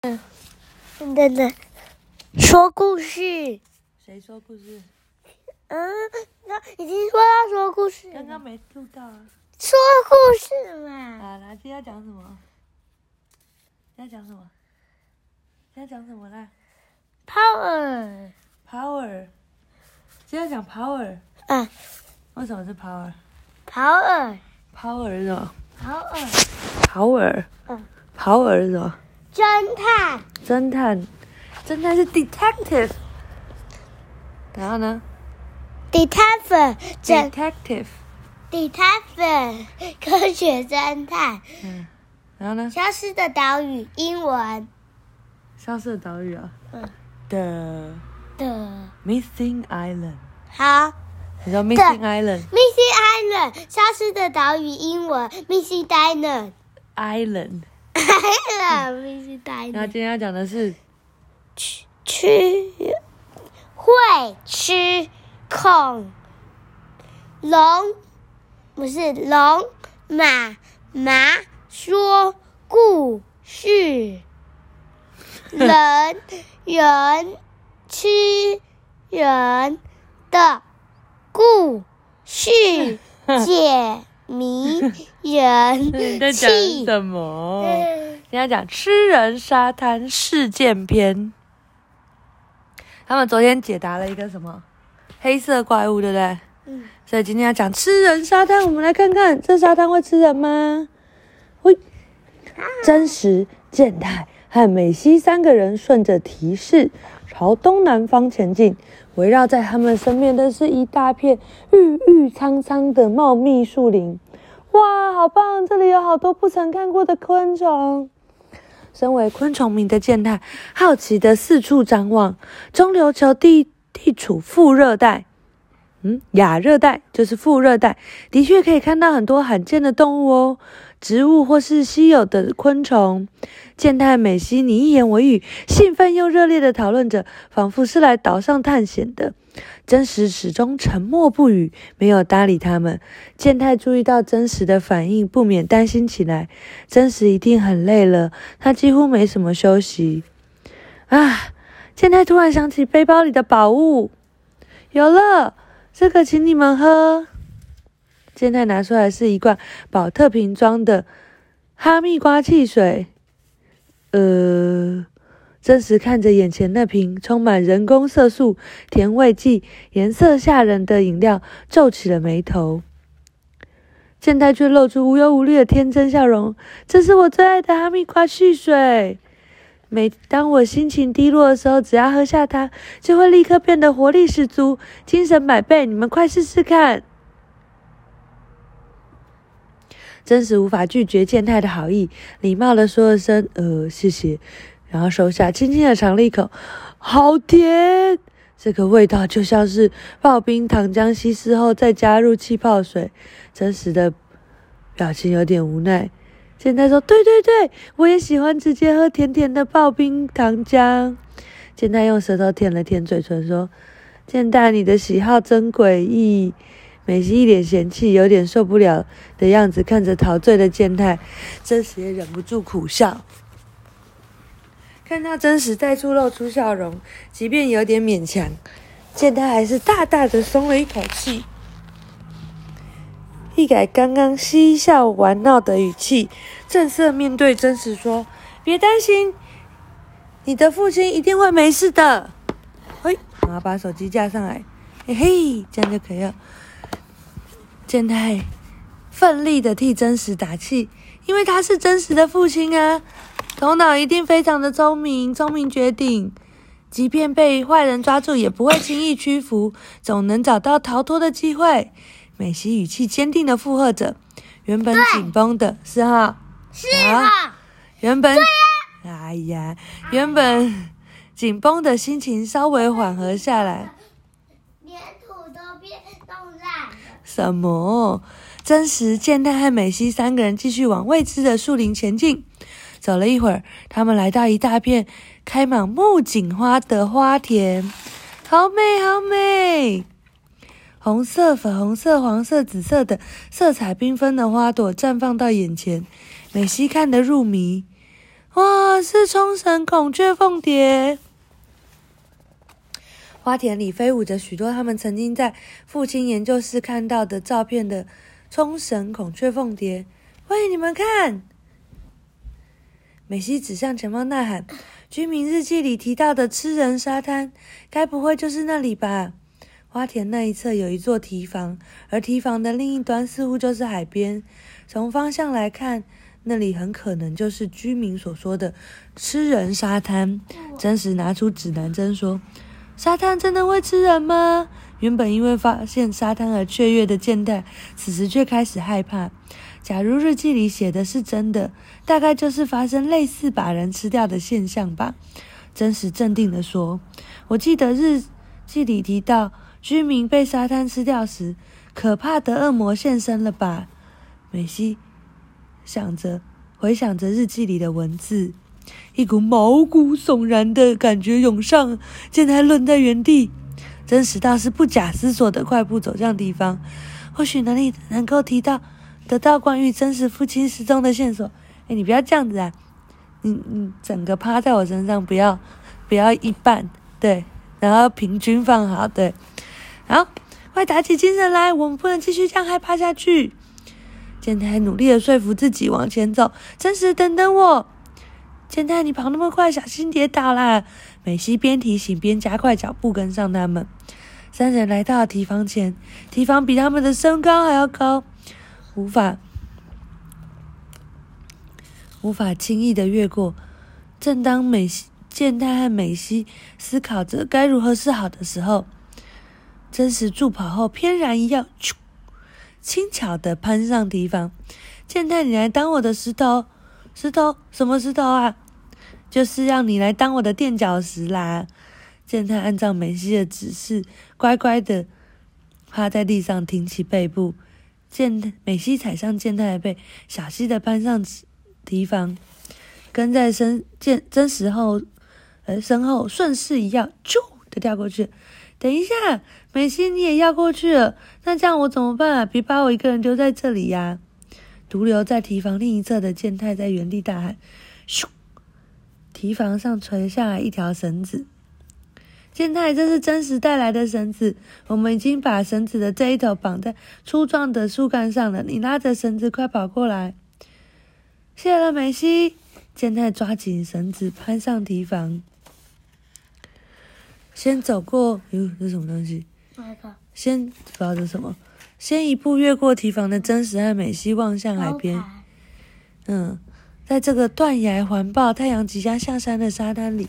等等等，说故事。谁说故事？嗯，那已经说到说故事，刚刚没录到啊。说故事嘛。好，来，今天要讲什么？今天要讲什么？今天要讲什么啦 Power，？Power。今天讲 power。嗯为什么是 power？，Power，Power，power 是什么？power。嗯，power 是什么？侦探侦探。侦探是 detective。然后呢，Detective，侦？detective。Detective，科学侦探，嗯。然后呢？消失的岛屿，英文消失的岛屿啊。嗯 The 的，Missing Island。好你说 Missing Island。，Missing Island，消失的岛屿，英文 Missing Island。Island。Island，Missing 然后 Island，今天要讲的是吃会吃恐龙，不是龙妈妈说故事，人人吃人的故事，解谜人 你在讲。什么？嗯今天要讲吃人沙滩事件篇。他们昨天解答了一个什么黑色怪物，对不对？嗯所以今天要讲吃人沙滩。我们来看看这沙滩会吃人吗？喂，真实、健太和美西三个人顺着提示朝东南方前进。围绕在他们身边的是一大片郁郁苍苍的茂密树林。哇，好棒！这里有好多不曾看过的昆虫。身为昆虫迷的健太，好奇的四处张望。中琉球地地处副热带，嗯，亚热带就是副热带，的确可以看到很多罕见的动物哦，植物或是稀有的昆虫。健太、美希你一言我一语，兴奋又热烈地讨论着，仿佛是来岛上探险的。真实始终沉默不语，没有搭理他们。健太注意到真实的反应，不免担心起来。真实一定很累了，他几乎没什么休息。啊！健太突然想起背包里的宝物，有了，这个请你们喝。健太拿出来是一罐宝特瓶装的哈密瓜汽水。呃，真实看着眼前那瓶充满人工色素、甜味剂、颜色吓人的饮料，皱起了眉头。健太却露出无忧无虑的天真笑容。这是我最爱的哈密瓜汽水。每当我心情低落的时候，只要喝下它，就会立刻变得活力十足、精神百倍。你们快试试看！真实无法拒绝健太的好意，礼貌的说了声“呃，谢谢”，然后收下，轻轻的尝了一口，好甜！这个味道就像是刨冰糖浆稀释后再加入气泡水。真实的表情有点无奈。健太说：“对对对，我也喜欢直接喝甜甜的刨冰糖浆。”健太用舌头舔了舔嘴唇，说：“健太，你的喜好真诡异。”美西一脸嫌弃，有点受不了的样子，看着陶醉的健太，真实也忍不住苦笑。看到真实再度露出笑容，即便有点勉强，健太还是大大的松了一口气。一改刚刚嬉笑玩闹的语气，正色面对真实说：“别担心，你的父亲一定会没事的。”嘿，然后把手机架上来，嘿嘿，这样就可以了。健太奋力的替真实打气，因为他是真实的父亲啊，头脑一定非常的聪明，聪明绝顶。即便被坏人抓住，也不会轻易屈服，总能找到逃脱的机会。美西语气坚定的附和着，原本紧绷的是哈，是啊啊，原本，哎呀，原本紧绷的心情稍微缓和下来。什么？真实、健太和美西三个人继续往未知的树林前进。走了一会儿，他们来到一大片开满木槿花的花田，好美，好美！红色、粉红色、黄色、紫色的色彩缤纷的花朵绽放到眼前，美西看得入迷。哇，是冲绳孔雀凤蝶。花田里飞舞着许多他们曾经在父亲研究室看到的照片的冲绳孔雀凤蝶。喂，你们看！美希指向前方呐喊：“居民日记里提到的吃人沙滩，该不会就是那里吧？”花田那一侧有一座堤防，而堤防的另一端似乎就是海边。从方向来看，那里很可能就是居民所说的吃人沙滩。真实拿出指南针说。沙滩真的会吃人吗？原本因为发现沙滩而雀跃的健太，此时却开始害怕。假如日记里写的是真的，大概就是发生类似把人吃掉的现象吧。真实镇定地说：“我记得日记里提到，居民被沙滩吃掉时，可怕的恶魔现身了吧？”美希想着，回想着日记里的文字。一股毛骨悚然的感觉涌上，健太愣在原地。真实倒是不假思索的快步走向地方，或许哪里能够提到得到关于真实父亲失踪的线索。哎，你不要这样子啊！你你整个趴在我身上，不要不要一半，对，然后平均放好，对。好，快打起精神来，我们不能继续这样害怕下去。健太努力的说服自己往前走。真实，等等我。健太，你跑那么快，小心跌倒啦！美希边提醒边加快脚步跟上他们。三人来到提防前，提防比他们的身高还要高，无法无法轻易的越过。正当美、健太和美希思考着该如何是好的时候，真实助跑后翩然一跃，轻巧的攀上提防。健太，你来当我的石头。石头？什么石头啊？就是让你来当我的垫脚石啦！健太按照美希的指示，乖乖的趴在地上，挺起背部。健美希踩上健太的背，小心的攀上堤防，跟在身健真实后，呃身后顺势一跃，啾的跳过去。等一下，美希你也要过去了？那这样我怎么办啊？别把我一个人丢在这里呀！独留在提防另一侧的健太在原地大喊：“咻！”提防上垂下来一条绳子。健太，这是真实带来的绳子。我们已经把绳子的这一头绑在粗壮的树干上了。你拉着绳子，快跑过来！谢了，美西。健太抓紧绳子，攀上提防。先走过，哟，这是什么东西？先不知道这什么。先一步越过堤防的真实和美希，望向海边。嗯，在这个断崖环抱、太阳即将下山的沙滩里，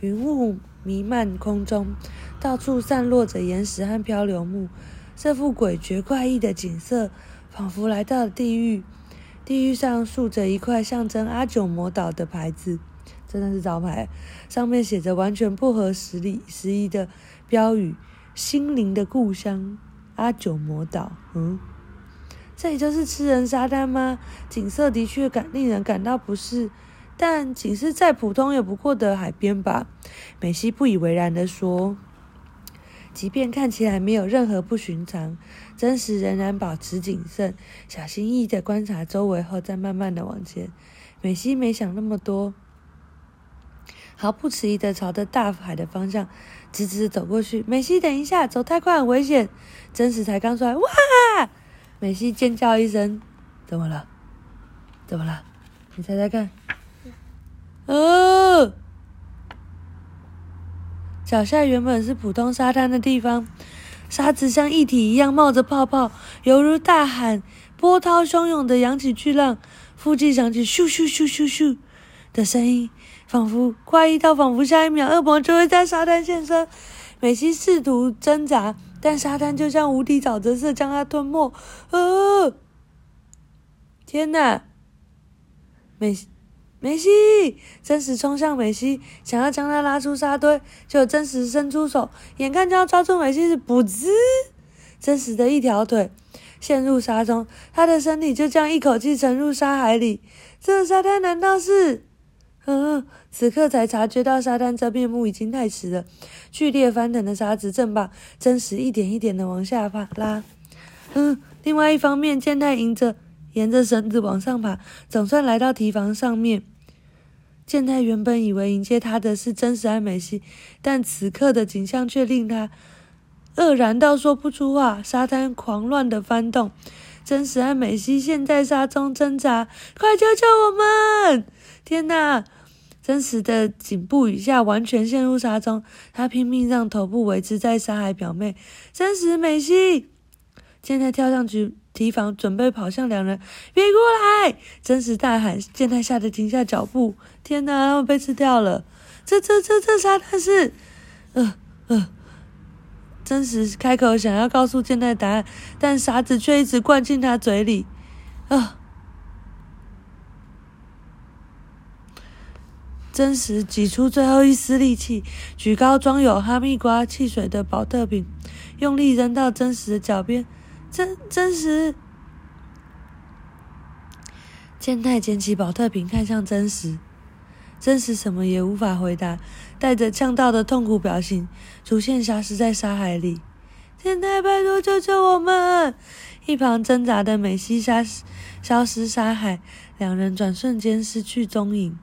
云雾弥漫空中，到处散落着岩石和漂流木。这幅诡谲怪异的景色，仿佛来到了地狱。地狱上竖着一块象征阿九魔岛的牌子，真的是招牌，上面写着完全不合时宜时宜的标语：“心灵的故乡。”阿九魔岛，嗯，这里就是吃人沙滩吗？景色的确感令人感到不适，但景是再普通也不过的海边吧？美希不以为然的说。即便看起来没有任何不寻常，真实仍然保持谨慎，小心翼翼的观察周围后，再慢慢的往前。美希没想那么多。毫不迟疑的朝着大海的方向直直走过去。美西，等一下，走太快很危险。真实才刚出来，哇！美西尖叫一声，怎么了？怎么了？你猜猜看。哦，脚下原本是普通沙滩的地方，沙子像一体一样冒着泡泡，犹如大海，波涛汹涌的扬起巨浪。附近响起咻咻咻咻咻的声音。仿佛怪异到，仿佛下一秒恶魔就会在沙滩现身。美西试图挣扎，但沙滩就像无底沼泽似的将她吞没。呃，天哪！美美西真实冲向美西，想要将他拉出沙堆，就真实伸出手，眼看就要抓住美西，是不知真实的一条腿陷入沙中，他的身体就这样一口气沉入沙海里。这沙滩难道是？嗯，此刻才察觉到沙滩真面目已经太迟了。剧烈翻腾的沙子正把真实一点一点的往下爬拉。嗯，另外一方面，健太迎着沿着绳子往上爬，总算来到堤防上面。健太原本以为迎接他的是真实和美希，但此刻的景象却令他愕然到说不出话。沙滩狂乱的翻动，真实和美希陷在沙中挣扎，快救救我们！天哪！真实的颈部以下完全陷入沙中，他拼命让头部维持在沙海表面。真实美希，健太跳上去提防，准备跑向两人，别过来！真实大喊，健太吓得停下脚步。天哪，他们被吃掉了！这这这这沙滩是……呃呃，真实开口想要告诉健太答案，但沙子却一直灌进他嘴里。啊！真实挤出最后一丝力气，举高装有哈密瓜汽水的保特瓶，用力扔到真实的脚边。真真实，健太捡起保特瓶，看向真实。真实什么也无法回答，带着呛到的痛苦表情，逐渐消失在沙海里。健太，拜托救救我们！一旁挣扎的美西沙消失沙海，两人转瞬间失去踪影。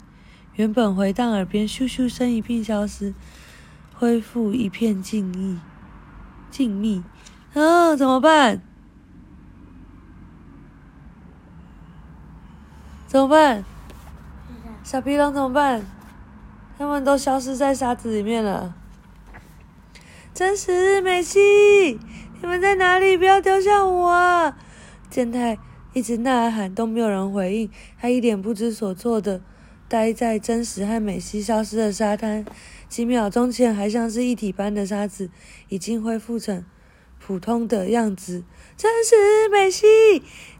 原本回荡耳边咻咻声一并消失，恢复一片静谧、静谧。啊，怎么办？怎么办？小皮龙怎么办？他们都消失在沙子里面了。真实美希，你们在哪里？不要丢下我啊！健太一直呐喊，都没有人回应，他一脸不知所措的。待在真实和美西消失的沙滩，几秒钟前还像是一体般的沙子，已经恢复成普通的样子。真实美西，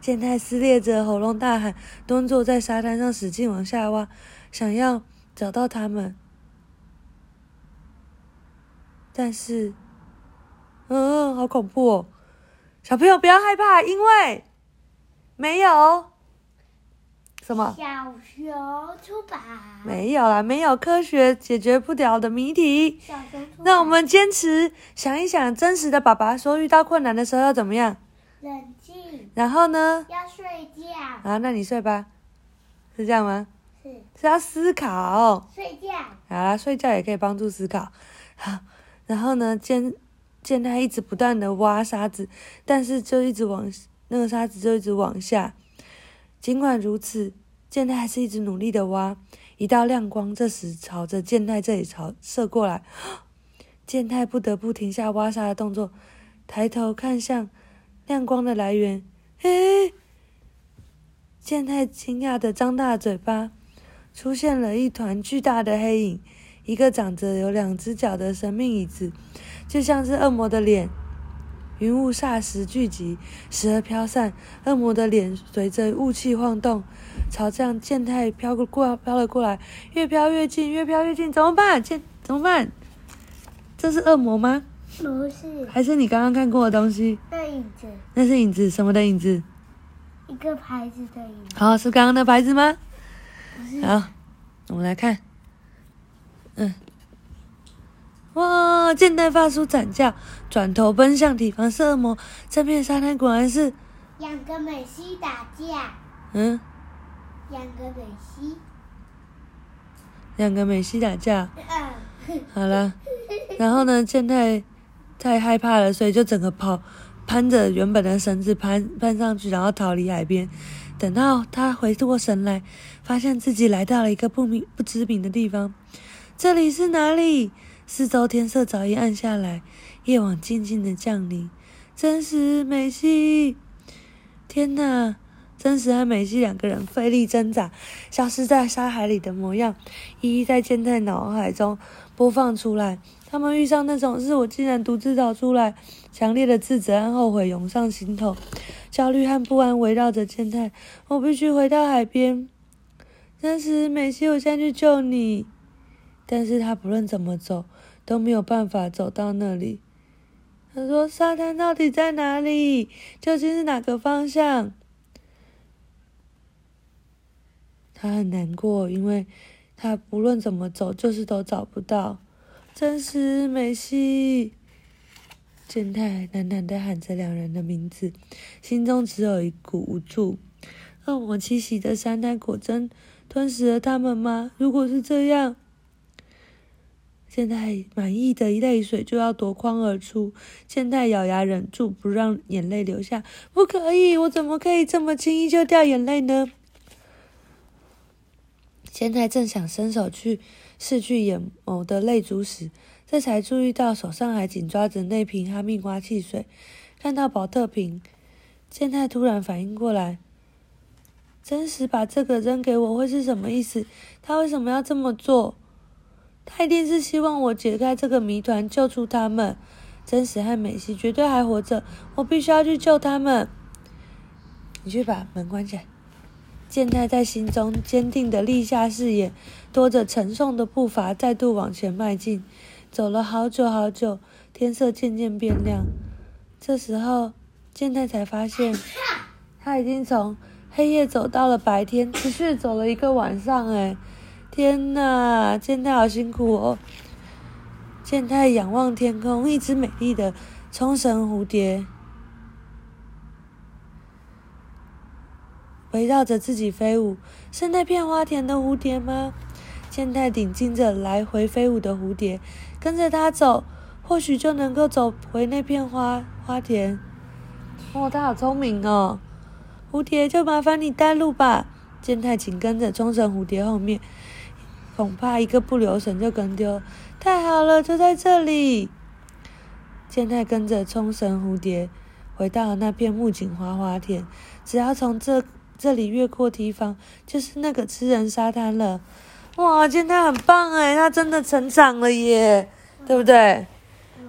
健太撕裂着喉咙大喊，蹲坐在沙滩上使劲往下挖，想要找到他们。但是，嗯，好恐怖哦！小朋友不要害怕，因为没有。什么？小熊出版没有啦，没有科学解决不了的谜题。小熊出版。那我们坚持想一想，真实的爸爸说遇到困难的时候要怎么样？冷静。然后呢？要睡觉。好，那你睡吧。是这样吗？是。是要思考。睡觉。好啦，睡觉也可以帮助思考。好，然后呢？见见他一直不断的挖沙子，但是就一直往那个沙子就一直往下。尽管如此。健太还是一直努力的挖，一道亮光这时朝着健太这里朝射过来，健太不得不停下挖沙的动作，抬头看向亮光的来源。嘿，健太惊讶的张大嘴巴，出现了一团巨大的黑影，一个长着有两只脚的神秘椅子，就像是恶魔的脸。云雾霎时聚集，时而飘散。恶魔的脸随着雾气晃动，朝这样健太飘过过飘了过来，越飘越近，越飘越近。怎么办？健怎么办？这是恶魔吗？不是，还是你刚刚看过的东西？那影子。那是影子，什么的影子？一个牌子的影子。好，是刚刚的牌子吗？好，我们来看。嗯。哇！健太发出惨叫，转头奔向提防是恶魔。这片沙滩果然是两个美西打架。嗯。两个美西。两个美西打架。好了，然后呢？健太太害怕了，所以就整个跑，攀着原本的绳子攀攀上去，然后逃离海边。等到他回过神来，发现自己来到了一个不明不知名的地方。这里是哪里？四周天色早已暗下来，夜晚静静的降临。真实美希，天哪！真实和美希两个人费力挣扎，消失在沙海里的模样，一一在健太脑海中播放出来。他们遇上那种事，我竟然独自逃出来，强烈的自责和后悔涌上心头，焦虑和不安围绕着健太。我必须回到海边。真实美希，我现在去救你。但是他不论怎么走。都没有办法走到那里。他说：“沙滩到底在哪里？究竟是哪个方向？”他很难过，因为他不论怎么走，就是都找不到。真实美希，健太喃喃的喊着两人的名字，心中只有一股无助。恶魔栖息的沙滩果真吞噬了他们吗？如果是这样，健太满意的泪水就要夺眶而出。健太咬牙忍住，不让眼泪流下。不可以，我怎么可以这么轻易就掉眼泪呢？健太正想伸手去拭去眼眸的泪珠时，这才注意到手上还紧抓着那瓶哈密瓜汽水。看到保特瓶，健太突然反应过来。真实把这个扔给我会是什么意思？他为什么要这么做？他一定是希望我解开这个谜团，救出他们。真实和美希绝对还活着，我必须要去救他们。你去把门关起来。健太在心中坚定的立下誓言，拖着沉重的步伐再度往前迈进。走了好久好久，天色渐渐变亮。这时候，健太才发现，他已经从。黑夜走到了白天，持续走了一个晚上。哎，天呐，健太好辛苦哦！健太仰望天空，一只美丽的冲绳蝴蝶围绕着自己飞舞。是那片花田的蝴蝶吗？健太顶盯着来回飞舞的蝴蝶，跟着它走，或许就能够走回那片花花田。哦，他好聪明哦！蝴蝶，就麻烦你带路吧。健太，请跟着冲绳蝴蝶后面，恐怕一个不留神就跟丢。太好了，就在这里。健太跟着冲绳蝴蝶回到了那片木槿花花田，只要从这这里越过堤防，就是那个吃人沙滩了。哇，健太很棒哎，他真的成长了耶，对不对？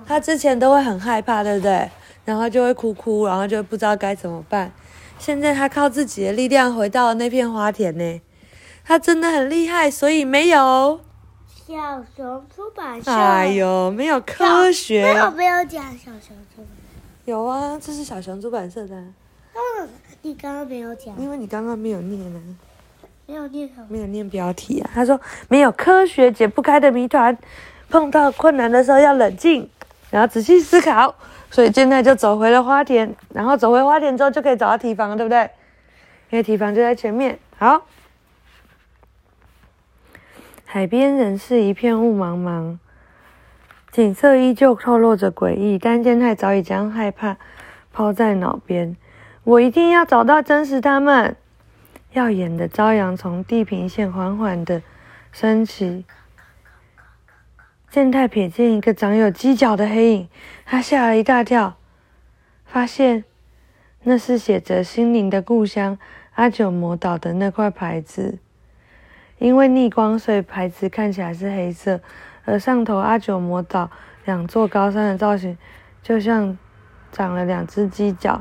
他之前都会很害怕，对不对？然后就会哭哭，然后就不知道该怎么办。现在他靠自己的力量回到了那片花田呢，他真的很厉害，所以没有小熊出版社。哎呦，没有科学。没有没有讲小熊出版。有啊，这是小熊出版社的。嗯，你刚刚没有讲。因为你刚刚没有念啊。没有念什么？没有念标题啊。他说没有科学解不开的谜团，碰到困难的时候要冷静，然后仔细思考。所以现在就走回了花田，然后走回花田之后就可以找到提防，对不对？因为提防就在前面。好，海边仍是一片雾茫茫，景色依旧透露着诡异，但健太早已将害怕抛在脑边。我一定要找到真实他们！耀眼的朝阳从地平线缓缓的升起。健太瞥见一个长有犄角的黑影，他吓了一大跳，发现那是写着“心灵的故乡阿久魔岛”的那块牌子。因为逆光，所以牌子看起来是黑色，而上头阿九魔岛两座高山的造型，就像长了两只犄角。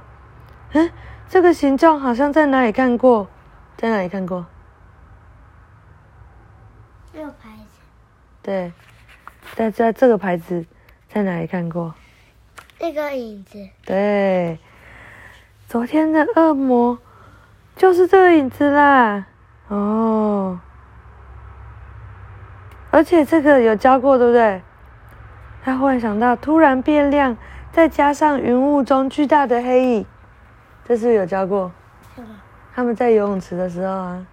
嗯，这个形状好像在哪里看过？在哪里看过？这个牌子。对。在在这个牌子在哪里看过？那个影子。对，昨天的恶魔就是这个影子啦。哦，而且这个有教过，对不对？他忽然想到，突然变亮，再加上云雾中巨大的黑影，这是有教过。他们在游泳池的时候啊，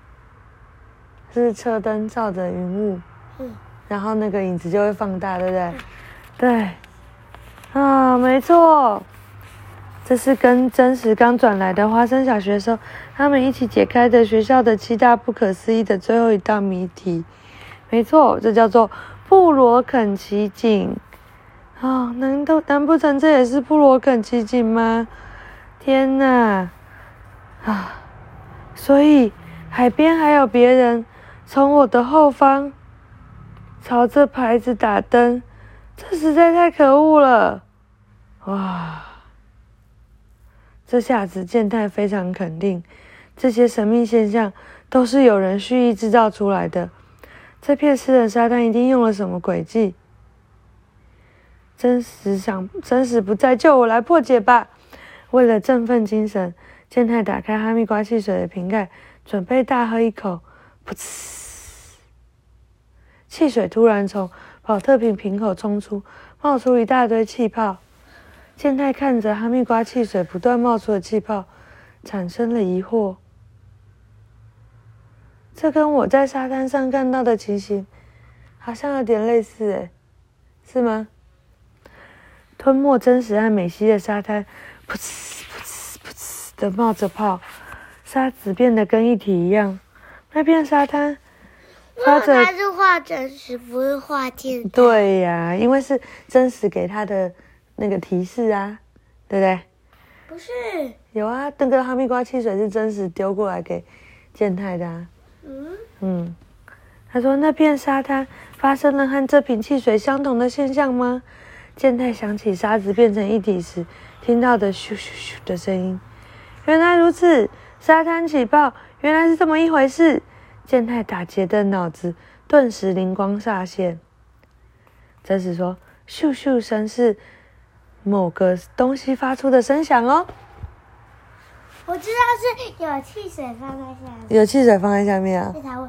是车灯照着云雾。然后那个影子就会放大，对不对？对，啊，没错，这是跟真实刚转来的花生小学生他们一起解开的学校的七大不可思议的最后一道谜题。没错，这叫做布罗肯奇景。啊，难道难不成这也是布罗肯奇景吗？天哪！啊，所以海边还有别人从我的后方。朝这牌子打灯，这实在太可恶了！哇，这下子健太非常肯定，这些神秘现象都是有人蓄意制造出来的。这片湿的沙滩一定用了什么诡计。真实想，真实不在，就我来破解吧！为了振奋精神，健太打开哈密瓜汽水的瓶盖，准备大喝一口。噗呲！汽水突然从保特瓶瓶口冲出，冒出一大堆气泡。健太看着哈密瓜汽水不断冒出的气泡，产生了疑惑：这跟我在沙滩上看到的情形好像有点类似，诶，是吗？吞没真实和美西的沙滩，噗呲噗呲噗呲的冒着泡，沙子变得跟一体一样。那片沙滩发着，他是画真实，不是画天。对呀，因为是真实给他的那个提示啊，对不对？不是，有啊，那个哈密瓜汽水是真实丢过来给健太的啊。嗯，他说那片沙滩发生了和这瓶汽水相同的现象吗？健太想起沙子变成一体时听到的咻咻咻的声音，原来如此，沙滩起爆，原来是这么一回事。健太打结的脑子顿时灵光乍现。真实说，咻咻声是某个东西发出的声响哦。我知道是有汽水放在下面，有汽水放在下面啊？这才会咻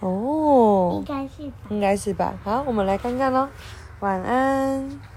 咻，哦应，该是吧。应该是吧。好，我们来看看喽。晚安。